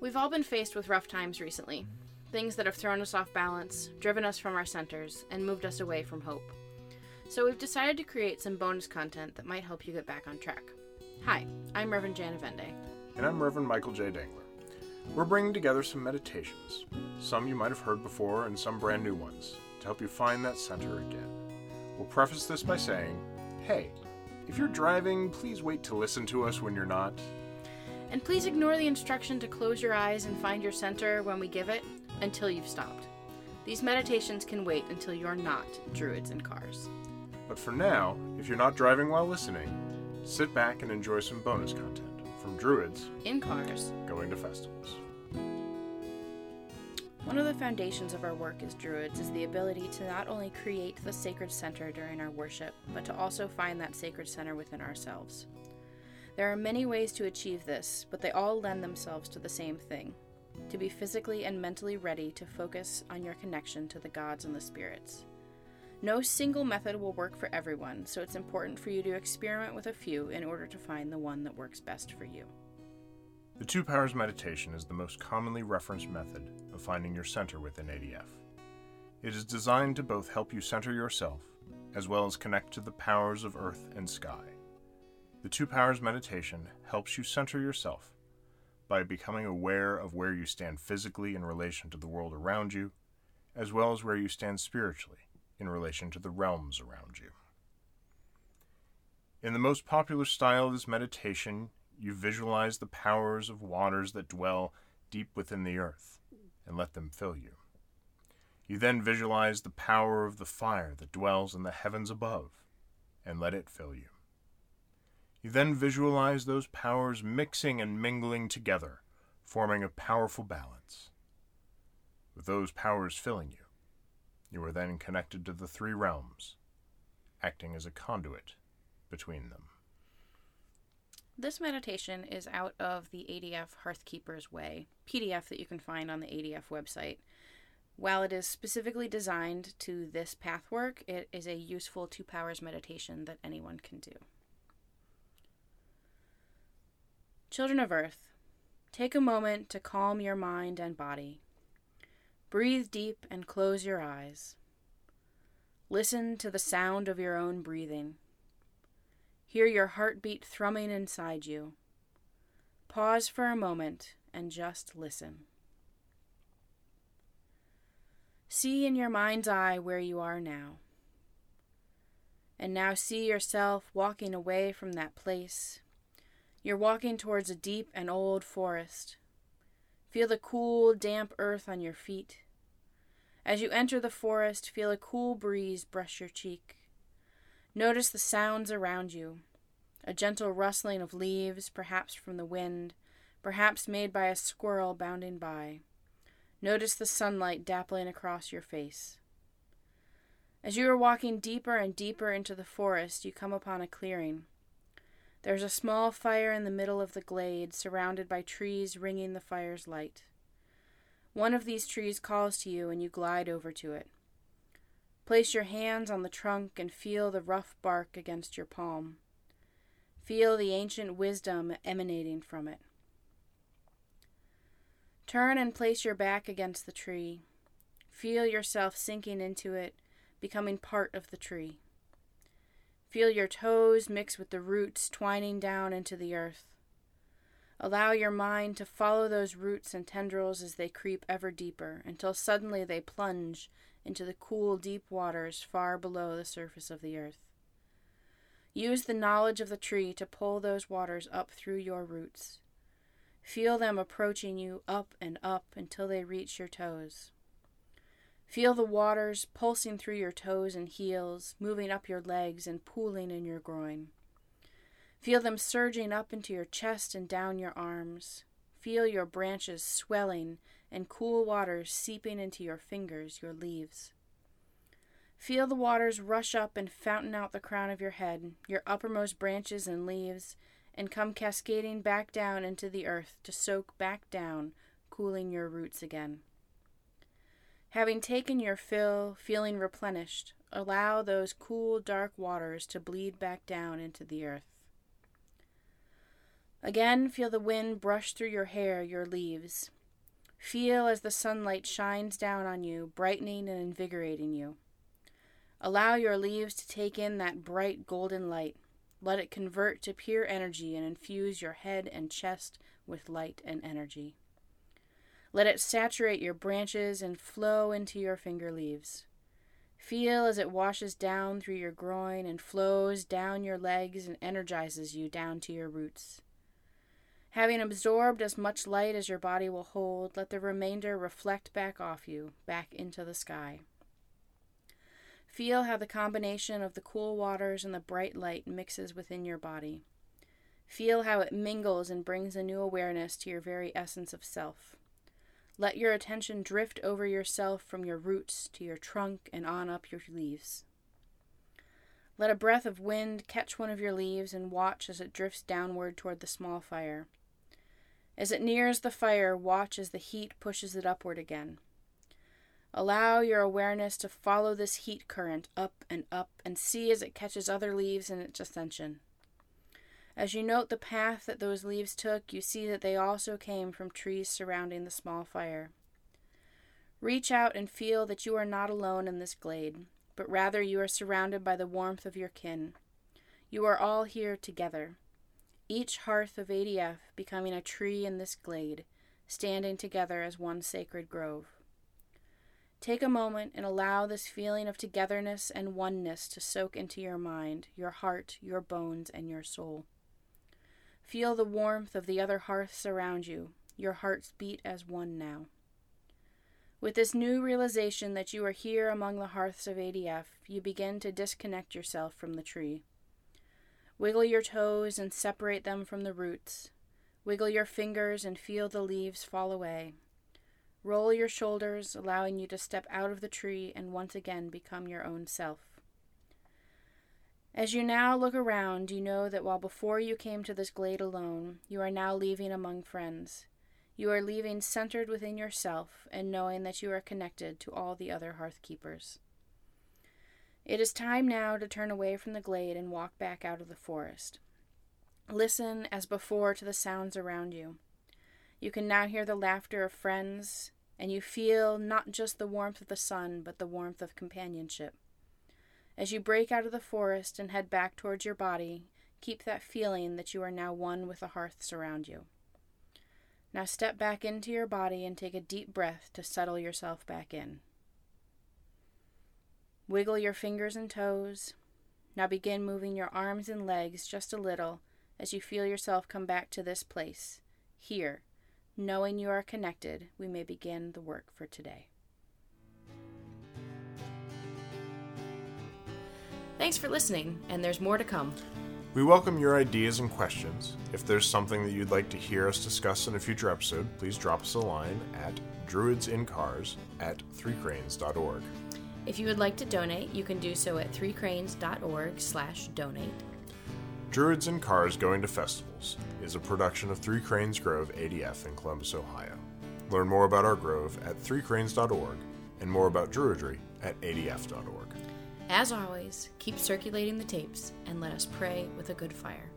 We've all been faced with rough times recently. Things that have thrown us off balance, driven us from our centers, and moved us away from hope. So we've decided to create some bonus content that might help you get back on track. Hi, I'm Reverend Jan Avende. And I'm Reverend Michael J. Dangler. We're bringing together some meditations, some you might have heard before and some brand new ones, to help you find that center again. We'll preface this by saying, hey, if you're driving, please wait to listen to us when you're not. And please ignore the instruction to close your eyes and find your center when we give it until you've stopped. These meditations can wait until you're not druids in cars. But for now, if you're not driving while listening, sit back and enjoy some bonus content from druids In cars. going to festivals. One of the foundations of our work as Druids is the ability to not only create the sacred center during our worship, but to also find that sacred center within ourselves. There are many ways to achieve this, but they all lend themselves to the same thing to be physically and mentally ready to focus on your connection to the gods and the spirits. No single method will work for everyone, so it's important for you to experiment with a few in order to find the one that works best for you. The Two Powers Meditation is the most commonly referenced method of finding your center within ADF. It is designed to both help you center yourself, as well as connect to the powers of earth and sky. The Two Powers Meditation helps you center yourself by becoming aware of where you stand physically in relation to the world around you, as well as where you stand spiritually in relation to the realms around you. In the most popular style of this meditation, you visualize the powers of waters that dwell deep within the earth and let them fill you. You then visualize the power of the fire that dwells in the heavens above and let it fill you. You then visualize those powers mixing and mingling together, forming a powerful balance. With those powers filling you, you are then connected to the three realms, acting as a conduit between them. This meditation is out of the ADF Hearthkeeper's Way PDF that you can find on the ADF website. While it is specifically designed to this pathwork, it is a useful two powers meditation that anyone can do. Children of Earth, take a moment to calm your mind and body. Breathe deep and close your eyes. Listen to the sound of your own breathing. Hear your heartbeat thrumming inside you. Pause for a moment and just listen. See in your mind's eye where you are now. And now see yourself walking away from that place. You're walking towards a deep and old forest. Feel the cool, damp earth on your feet. As you enter the forest, feel a cool breeze brush your cheek. Notice the sounds around you a gentle rustling of leaves, perhaps from the wind, perhaps made by a squirrel bounding by. Notice the sunlight dappling across your face. As you are walking deeper and deeper into the forest, you come upon a clearing. There's a small fire in the middle of the glade, surrounded by trees ringing the fire's light. One of these trees calls to you, and you glide over to it. Place your hands on the trunk and feel the rough bark against your palm. Feel the ancient wisdom emanating from it. Turn and place your back against the tree. Feel yourself sinking into it, becoming part of the tree. Feel your toes mix with the roots twining down into the earth. Allow your mind to follow those roots and tendrils as they creep ever deeper until suddenly they plunge into the cool, deep waters far below the surface of the earth. Use the knowledge of the tree to pull those waters up through your roots. Feel them approaching you up and up until they reach your toes. Feel the waters pulsing through your toes and heels, moving up your legs and pooling in your groin. Feel them surging up into your chest and down your arms. Feel your branches swelling and cool waters seeping into your fingers, your leaves. Feel the waters rush up and fountain out the crown of your head, your uppermost branches and leaves, and come cascading back down into the earth to soak back down, cooling your roots again. Having taken your fill, feeling replenished, allow those cool, dark waters to bleed back down into the earth. Again, feel the wind brush through your hair, your leaves. Feel as the sunlight shines down on you, brightening and invigorating you. Allow your leaves to take in that bright golden light. Let it convert to pure energy and infuse your head and chest with light and energy. Let it saturate your branches and flow into your finger leaves. Feel as it washes down through your groin and flows down your legs and energizes you down to your roots. Having absorbed as much light as your body will hold, let the remainder reflect back off you, back into the sky. Feel how the combination of the cool waters and the bright light mixes within your body. Feel how it mingles and brings a new awareness to your very essence of self. Let your attention drift over yourself from your roots to your trunk and on up your leaves. Let a breath of wind catch one of your leaves and watch as it drifts downward toward the small fire. As it nears the fire, watch as the heat pushes it upward again. Allow your awareness to follow this heat current up and up and see as it catches other leaves in its ascension. As you note the path that those leaves took, you see that they also came from trees surrounding the small fire. Reach out and feel that you are not alone in this glade, but rather you are surrounded by the warmth of your kin. You are all here together each hearth of ADF becoming a tree in this glade, standing together as one sacred grove. Take a moment and allow this feeling of togetherness and oneness to soak into your mind, your heart, your bones, and your soul. Feel the warmth of the other hearths around you. Your hearts beat as one now. With this new realization that you are here among the hearths of ADF, you begin to disconnect yourself from the tree. Wiggle your toes and separate them from the roots. Wiggle your fingers and feel the leaves fall away. Roll your shoulders, allowing you to step out of the tree and once again become your own self. As you now look around, you know that while before you came to this glade alone, you are now leaving among friends. You are leaving centered within yourself and knowing that you are connected to all the other hearth keepers. It is time now to turn away from the glade and walk back out of the forest. Listen as before to the sounds around you. You can now hear the laughter of friends, and you feel not just the warmth of the sun, but the warmth of companionship. As you break out of the forest and head back towards your body, keep that feeling that you are now one with the hearths around you. Now step back into your body and take a deep breath to settle yourself back in. Wiggle your fingers and toes. Now begin moving your arms and legs just a little as you feel yourself come back to this place. Here, knowing you are connected, we may begin the work for today. Thanks for listening, and there's more to come. We welcome your ideas and questions. If there's something that you'd like to hear us discuss in a future episode, please drop us a line at druidsincars at threecranes.org. If you would like to donate, you can do so at threecranes.org slash donate. Druids in Cars Going to Festivals is a production of Three Cranes Grove ADF in Columbus, Ohio. Learn more about our grove at threecranes.org and more about Druidry at adf.org. As always, keep circulating the tapes and let us pray with a good fire.